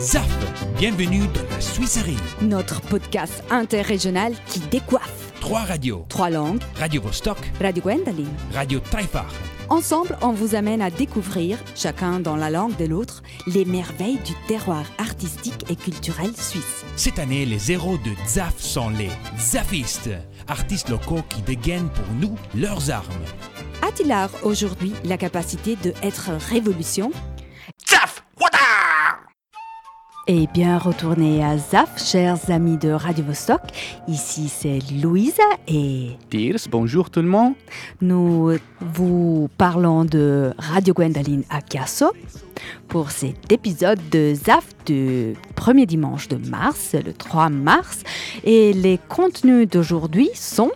ZAF, bienvenue dans la Suisserie. Notre podcast interrégional qui décoiffe. Trois radios. Trois langues. Radio Vostok, Radio Gwendoline. Radio Taifar. Ensemble, on vous amène à découvrir, chacun dans la langue de l'autre, les merveilles du terroir artistique et culturel suisse. Cette année, les héros de ZAF sont les Zafistes, artistes locaux qui dégainent pour nous leurs armes. A-t-il l'art aujourd'hui la capacité de être révolution? Eh bien, retournez à ZAF, chers amis de Radio Vostok. Ici, c'est Louise et Tirs, bonjour tout le monde. nous vous parlons de Radio Gwendoline à Kiasso pour cet épisode de ZAF du premier dimanche de mars, le 3 mars. Et les contenus d'aujourd'hui sont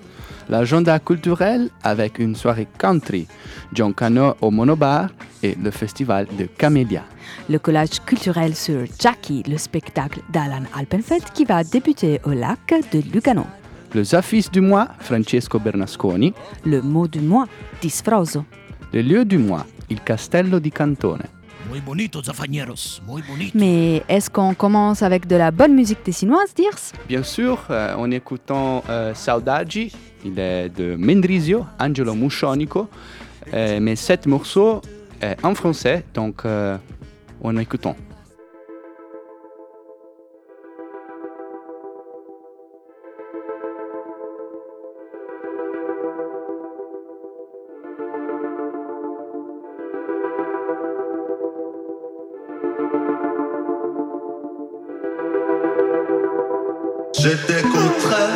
L'agenda culturel avec une soirée country, John Cano au Monobar et le festival de Camélia. Le collage culturel sur Jackie, le spectacle d'Alan Alpenfeld qui va débuter au lac de Lugano. Le Zafis du mois, Francesco Bernasconi. Le mot du mois, disfroso. Le lieu du mois, il Castello di Cantone. Muy bonito, zafañeros, muy bonito. Mais est-ce qu'on commence avec de la bonne musique tessinoise, Dirs? Bien sûr, euh, en écoutant euh, Saudagi, il est de Mendrisio, Angelo Muscionico, euh, mais sept morceaux euh, en français, donc euh, en écoutant. Je t'écouterai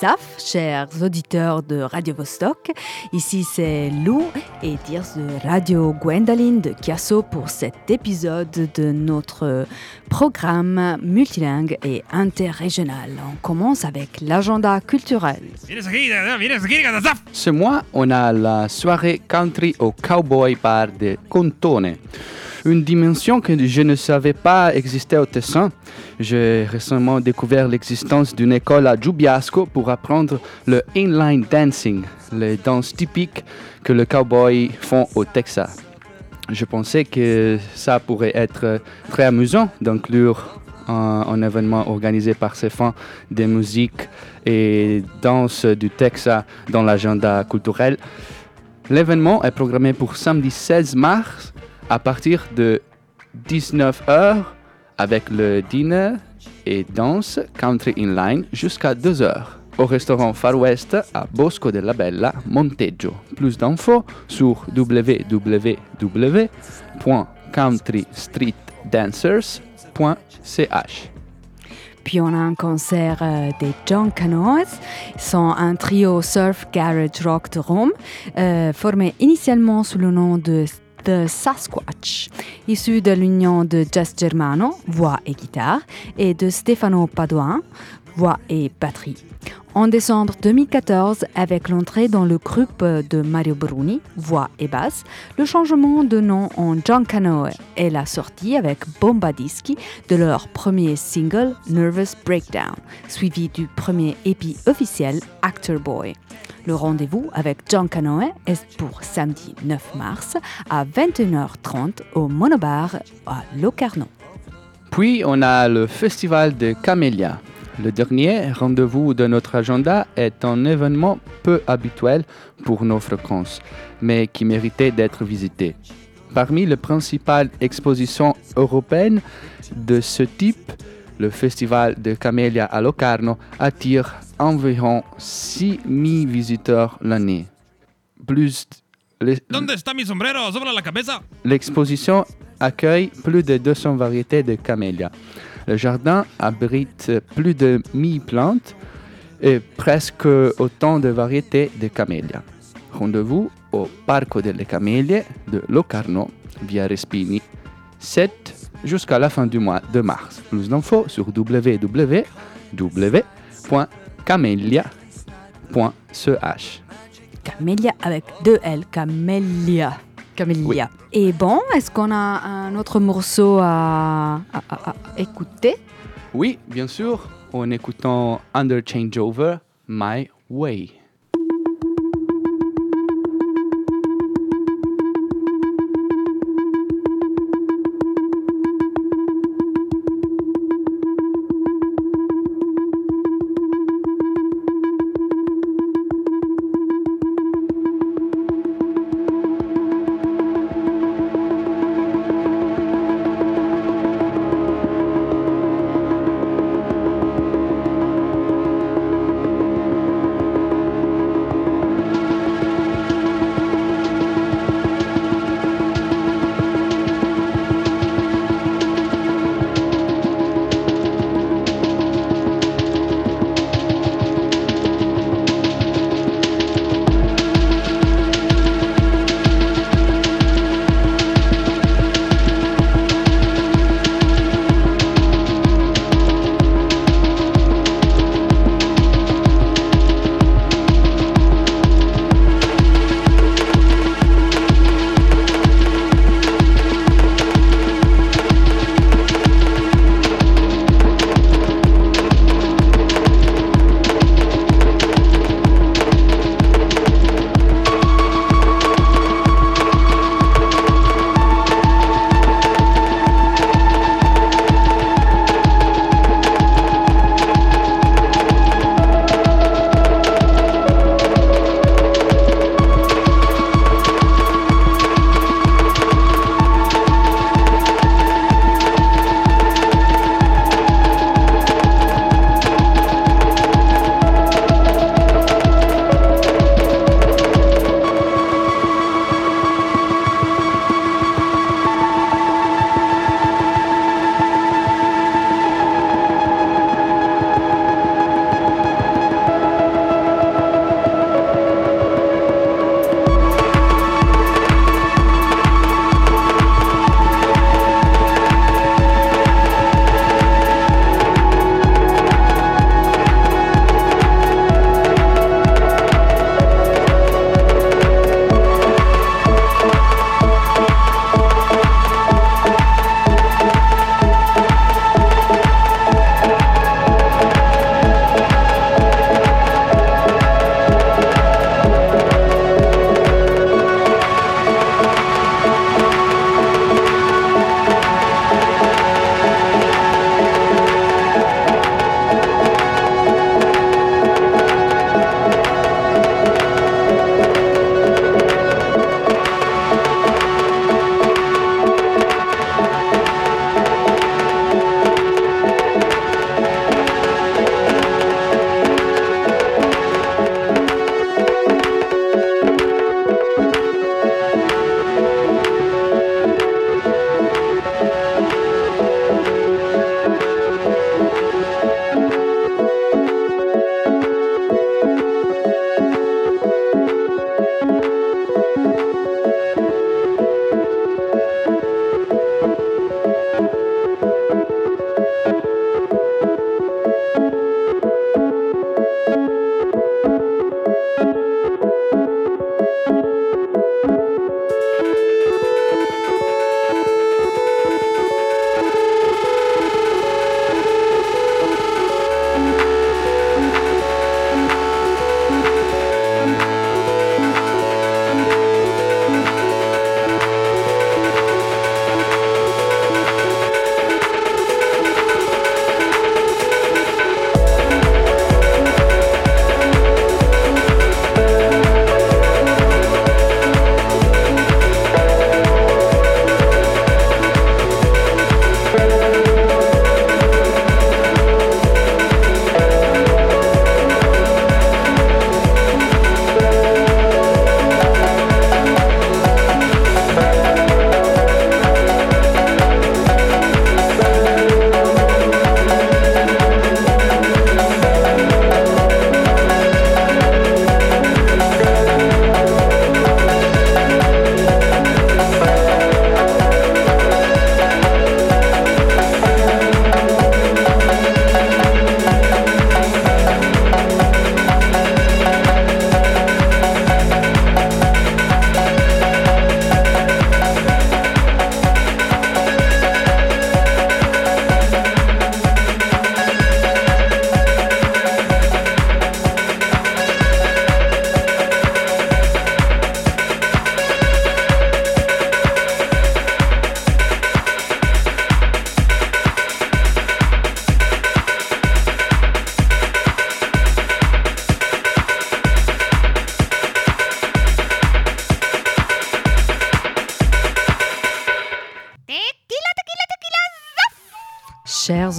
ZAF, chers auditeurs de Radio Vostok. Ici c'est Lou et Dirs de Radio Gwendoline de Kiasso pour cet épisode de notre programme multilingue et interrégional. On commence avec l'agenda culturel. ZAF Ce mois, on a la soirée country au Cowboy Bar de Contone. Une dimension que je ne savais pas exister au Tessin. J'ai récemment découvert l'existence d'une école à Jubiasco pour apprendre le inline dancing, les danses typiques que les cowboys font au Texas. Je pensais que ça pourrait être très amusant d'inclure un, événement organisé par ces fans de musique et danse du Texas dans l'agenda culturel. L'événement est programmé pour samedi 16 mars à partir de 19h avec le dîner et danse country inline jusqu'à 2h au restaurant Far West à Bosco della Bella, Monteggio. Plus d'infos sur www.countrystreetdancers.ch. Puis on a un concert euh, des John Canoes. Ils sont un trio surf garage rock de Rome, euh, formé initialement sous le nom de The Sasquatch, issu de l'union de Just Germano, voix et guitare, et de Stefano Padoin, voix et batterie. En décembre 2014, avec l'entrée dans le groupe de Mario Bruni, voix et basse, le changement de nom en John Canoe et la sortie avec Bomba Dischi de leur premier single Nervous Breakdown, suivi du premier EP officiel Actor Boy. Le rendez-vous avec John Canoe est pour samedi 9 mars à 21h30 au Monobar à Locarno. Puis on a le festival de Camélia. Le dernier rendez-vous de notre agenda est un événement peu habituel pour nos fréquences, mais qui méritait d'être visité. Parmi les principales expositions européennes de ce type, le festival de Camélia à Locarno attire environ 6 000 visiteurs l'année. Plus. L'exposition accueille plus de 200 variétés de camélias. Le jardin abrite plus de 1000 plantes et presque autant de variétés de camélias. Rendez-vous au Parco delle Camélie de Locarno, via Respini, 7 jusqu'à la fin du mois de mars. Plus d'infos sur www.camelia.ch. Camélia avec deux L, Camélia. Camélia. Et bon, est-ce qu'on a un autre morceau à, à- à- à écouter? Oui, bien sûr, en écoutant Under Changeover, My Way.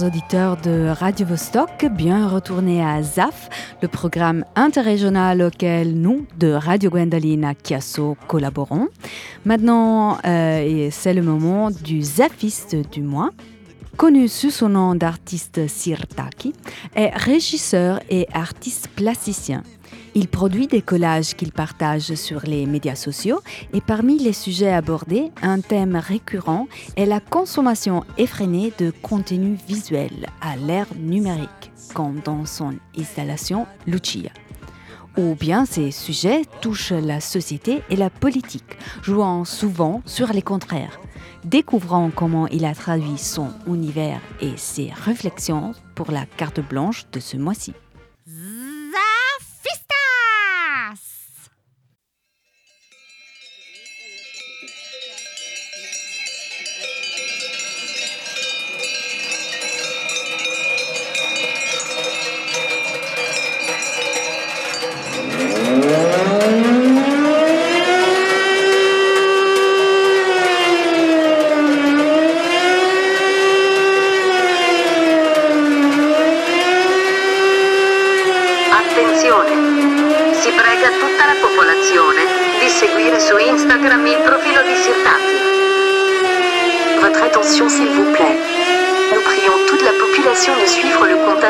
Auditeurs de Radio Vostok, bien retournés à ZAF, le programme interrégional auquel nous, de Radio Gwendoline à Chiasso, collaborons. Maintenant, euh, c'est le moment du Zafiste du mois. Connu sous son nom d'artiste Sirtaki, est régisseur et artiste plasticien. Il produit des collages qu'il partage sur les médias sociaux et parmi les sujets abordés, un thème récurrent est la consommation effrénée de contenu visuel à l'ère numérique, comme dans son installation Lucia. Ou bien ces sujets touchent la société et la politique, jouant souvent sur les contraires. Découvrons comment il a traduit son univers et ses réflexions pour la carte blanche de ce mois-ci.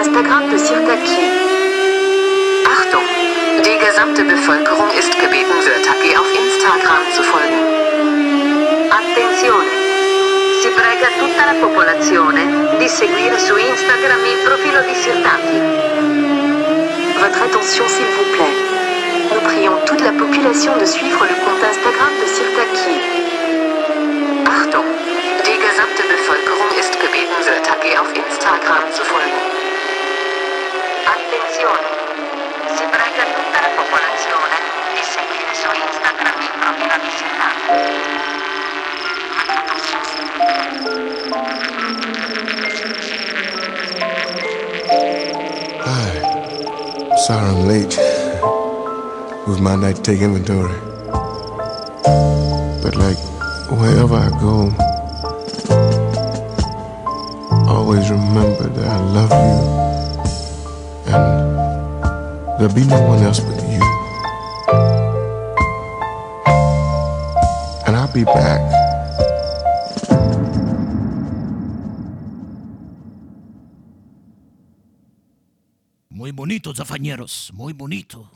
Instagram Monsieur Taki. Achtung! Die gesamte Bevölkerung ist gebeten, Sirtaki auf Instagram zu folgen. Attenzione! Si prega tutta la popolazione di seguire su Instagram il profilo di Sirtaki. Votre attention s'il vous plaît. Nous prions toute la population de suivre le compte Instagram de Sirtaki. Achtung! Die gesamte Bevölkerung ist gebeten, Sirtaki auf Instagram zu folgen. popolazione. Tutta la popolazione di seguire su Instagram il profilo di Hi, sorry I'm late. It was my night to take inventory. But like wherever I go, always remember that I love you and there'll be no one else but you. And I'll be back. Muy bonito, zafañeros, muy bonito.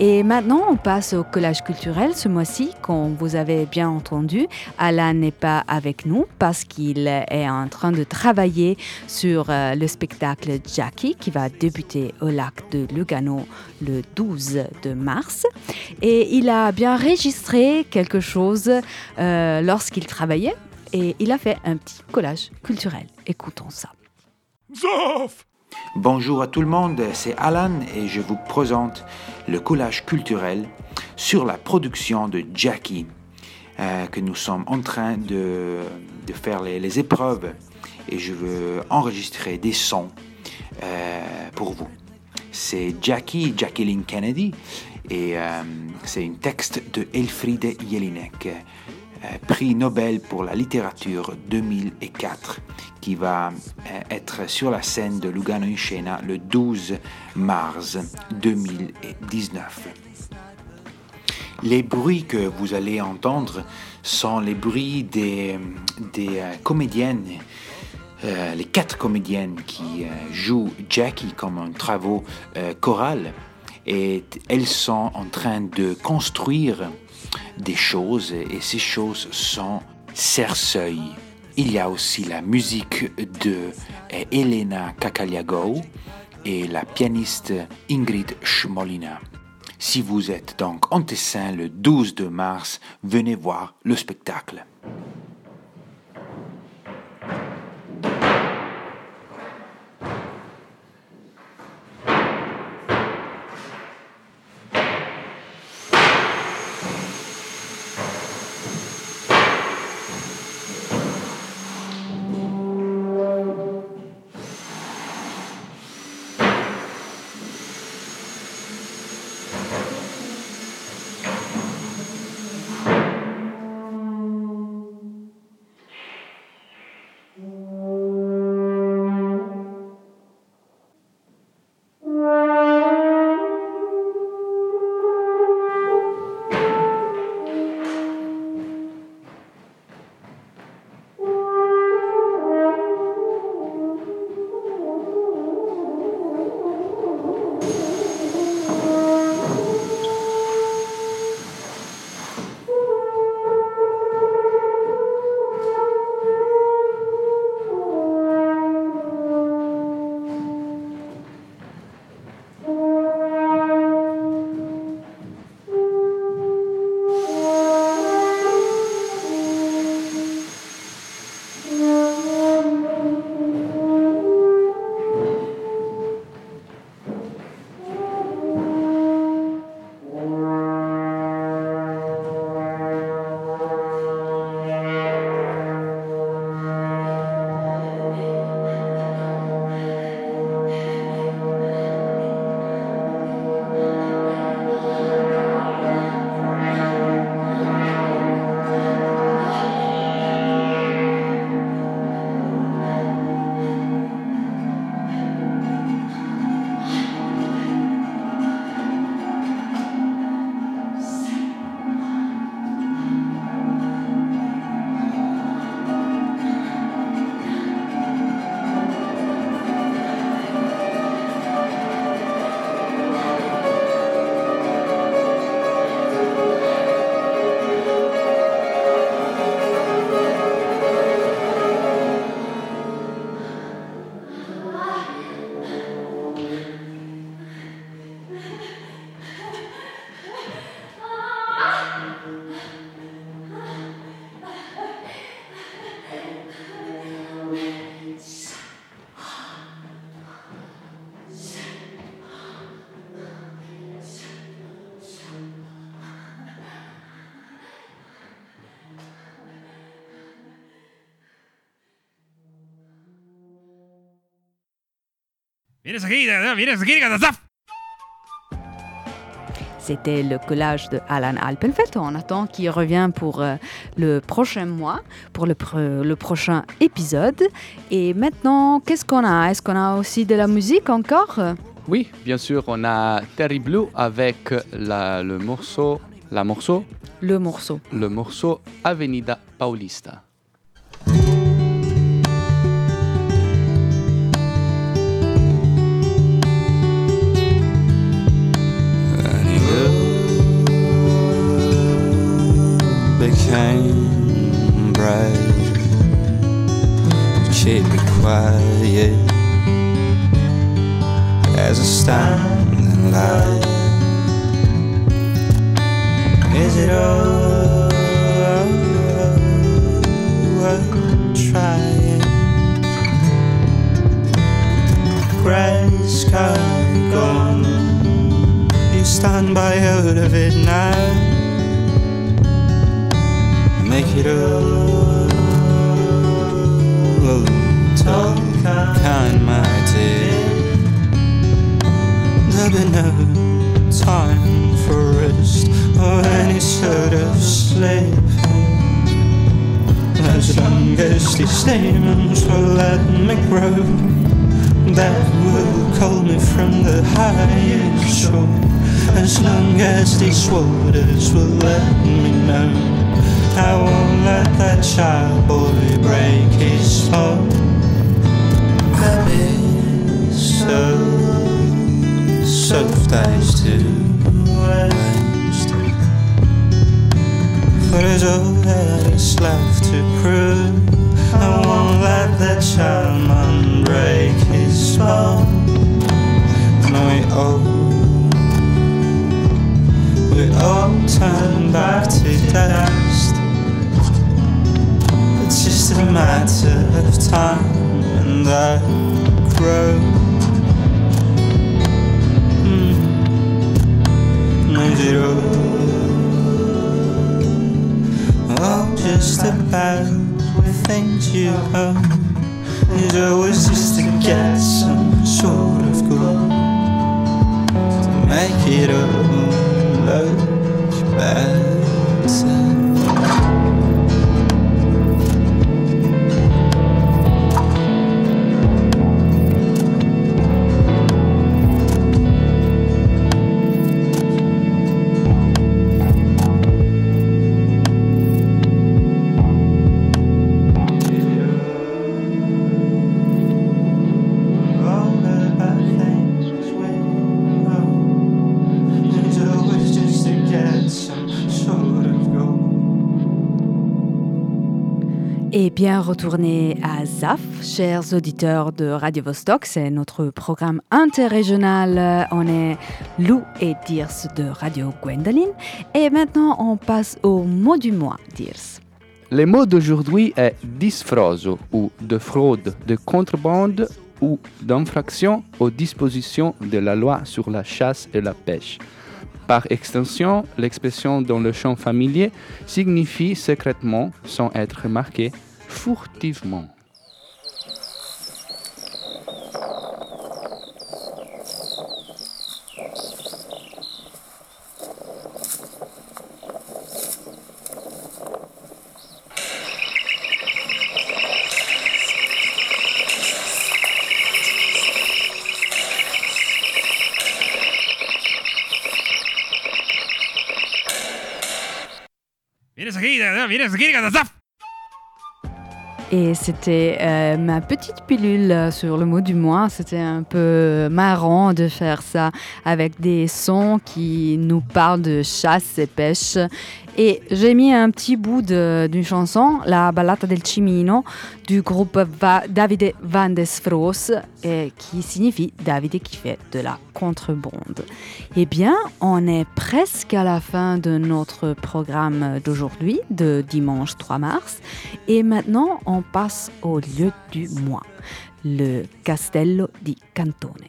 Et maintenant, on passe au collage culturel ce mois-ci. Comme vous avez bien entendu, Alan n'est pas avec nous parce qu'il est en train de travailler sur euh, le spectacle Jackie qui va débuter au lac de Lugano le 12 de mars. Et il a bien enregistré quelque chose euh, lorsqu'il travaillait et il a fait un petit collage culturel. Écoutons ça. Bonjour à tout le monde, c'est Alan et je vous présente le collage culturel sur la production de Jackie euh, que nous sommes en train de, faire les, épreuves et je veux enregistrer des sons euh, pour vous. C'est Jackie, Jacqueline Kennedy et euh, c'est un texte de Elfriede Jelinek prix Nobel pour la littérature 2004, qui va euh, être sur la scène de Lugano in Scena le 12 mars 2019. Les bruits que vous allez entendre sont les bruits des, des euh, comédiennes, les quatre comédiennes qui jouent Jackie comme un travaux choral et elles sont en train de construire des choses et ces choses sont Cerceuil. Il y a aussi la musique de eh, Elena Kakaliago et la pianiste Ingrid Schmolina. Si vous êtes donc en Tessin le 12 de mars, venez voir le spectacle. C'était le collage de Alan Alpenfeld. On attend qu'il revient pour euh, le prochain mois, pour le, pro- le prochain épisode. Et maintenant, qu'est-ce qu'on a? Est-ce qu'on a aussi de la musique encore? Oui, bien sûr, on a Terry Blue avec la, le morceau, la morceau, Le morceau. le morceau Avenida Paulista. Became bright. Keep me quiet as a standing light. Is it all worth trying? Gray sky gone. You stand by out of it now make it all kind my dear there'll be no time for rest or any sort of sleep as long as these demons will let me grow that will call me from the highest shore as long as these waters will let me know I won't let that child boy break his heart. I've been so soft days to waste. For there's all that is left to prove. I won't let that child man break his heart. No, we all, we all turn back to dust. It's just a matter of time and I grow. Mm. Is it all? all just about the things you own? Is always just to get some sort of goal to make it all look better. Bien retourné à ZAF, chers auditeurs de Radio Vostok, c'est notre programme interrégional. On est Lou et Dirs de Radio Gwendoline. Et maintenant, on passe au mot du mois, Dirs. Le mot d'aujourd'hui est disfroso ou de fraude, de contrebande ou d'infraction aux dispositions de la loi sur la chasse et la pêche. Par extension, l'expression dans le champ familier signifie secrètement, sans être remarqué, furtivement. Mira esa gira, mira esa gira, Et c'était euh, ma petite pilule euh, sur le mot du mois. C'était un peu marrant de faire ça avec des sons qui nous parlent de chasse et pêche. Et j'ai mis un petit bout d'une chanson, la Ballata del Cimino, du groupe Davide Van Desfros, et qui signifie Davide qui fait de la contrebande. Eh bien, on est presque à la fin de notre programme d'aujourd'hui, de dimanche 3 mars. Et maintenant, on passe au lieu du mois, le Castello di Cantone.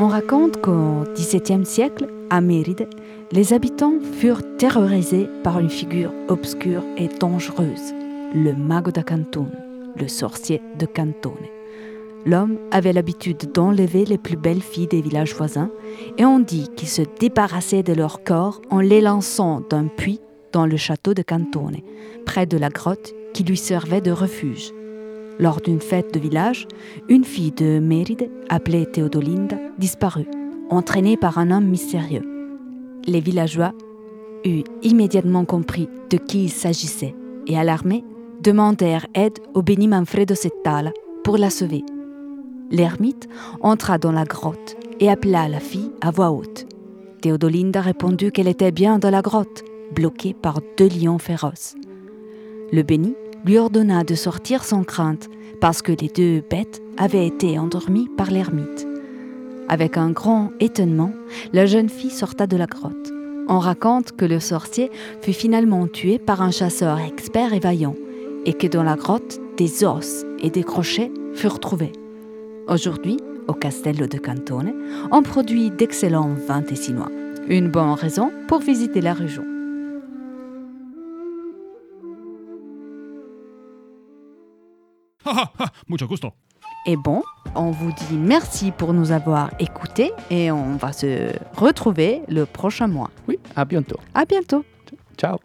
On raconte qu'au XVIIe siècle, À Méride, les habitants furent terrorisés par une figure obscure et dangereuse, le mago da Cantone, le sorcier de Cantone. L'homme avait l'habitude d'enlever les plus belles filles des villages voisins et on dit qu'il se débarrassait de leur corps en les lançant d'un puits dans le château de Cantone, près de la grotte qui lui servait de refuge. Lors d'une fête de village, une fille de Méride, appelée Théodolinda, disparut, entraînée par un homme mystérieux. Les villageois eurent immédiatement compris de qui il s'agissait et, alarmés, demandèrent aide au béni Manfredo Settala pour la sauver. L'ermite entra dans la grotte et appela la fille à voix haute. Théodolinda répondit qu'elle était bien dans la grotte, bloquée par deux lions féroces. Le béni lui ordonna de sortir sans crainte parce que les deux bêtes avaient été endormies par l'ermite. Avec un grand étonnement, la jeune fille sorta de la grotte. On raconte que le sorcier fut finalement tué par un chasseur expert et vaillant, et que dans la grotte, des os et des crochets furent trouvés. Aujourd'hui, au Castello de Cantone, on produit d'excellents vins tessinois. Une bonne raison pour visiter la région. Mucho gusto. Et bon, on vous dit merci pour nous avoir écoutés et on va se retrouver le prochain mois. Oui, à bientôt. À bientôt. Ciao.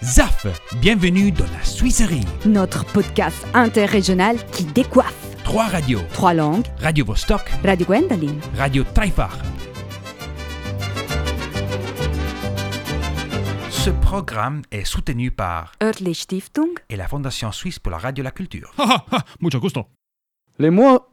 ZAF, bienvenue dans la Suisserie. Notre podcast interrégional qui décoiffe. Trois radios. Trois langues, Radio Vostok, Radio Gwendoline. Radio Taifar. Ce programme est soutenu par Örtlich Stiftung et la Fondation suisse pour la radio et la culture. Mucho gusto. Les mots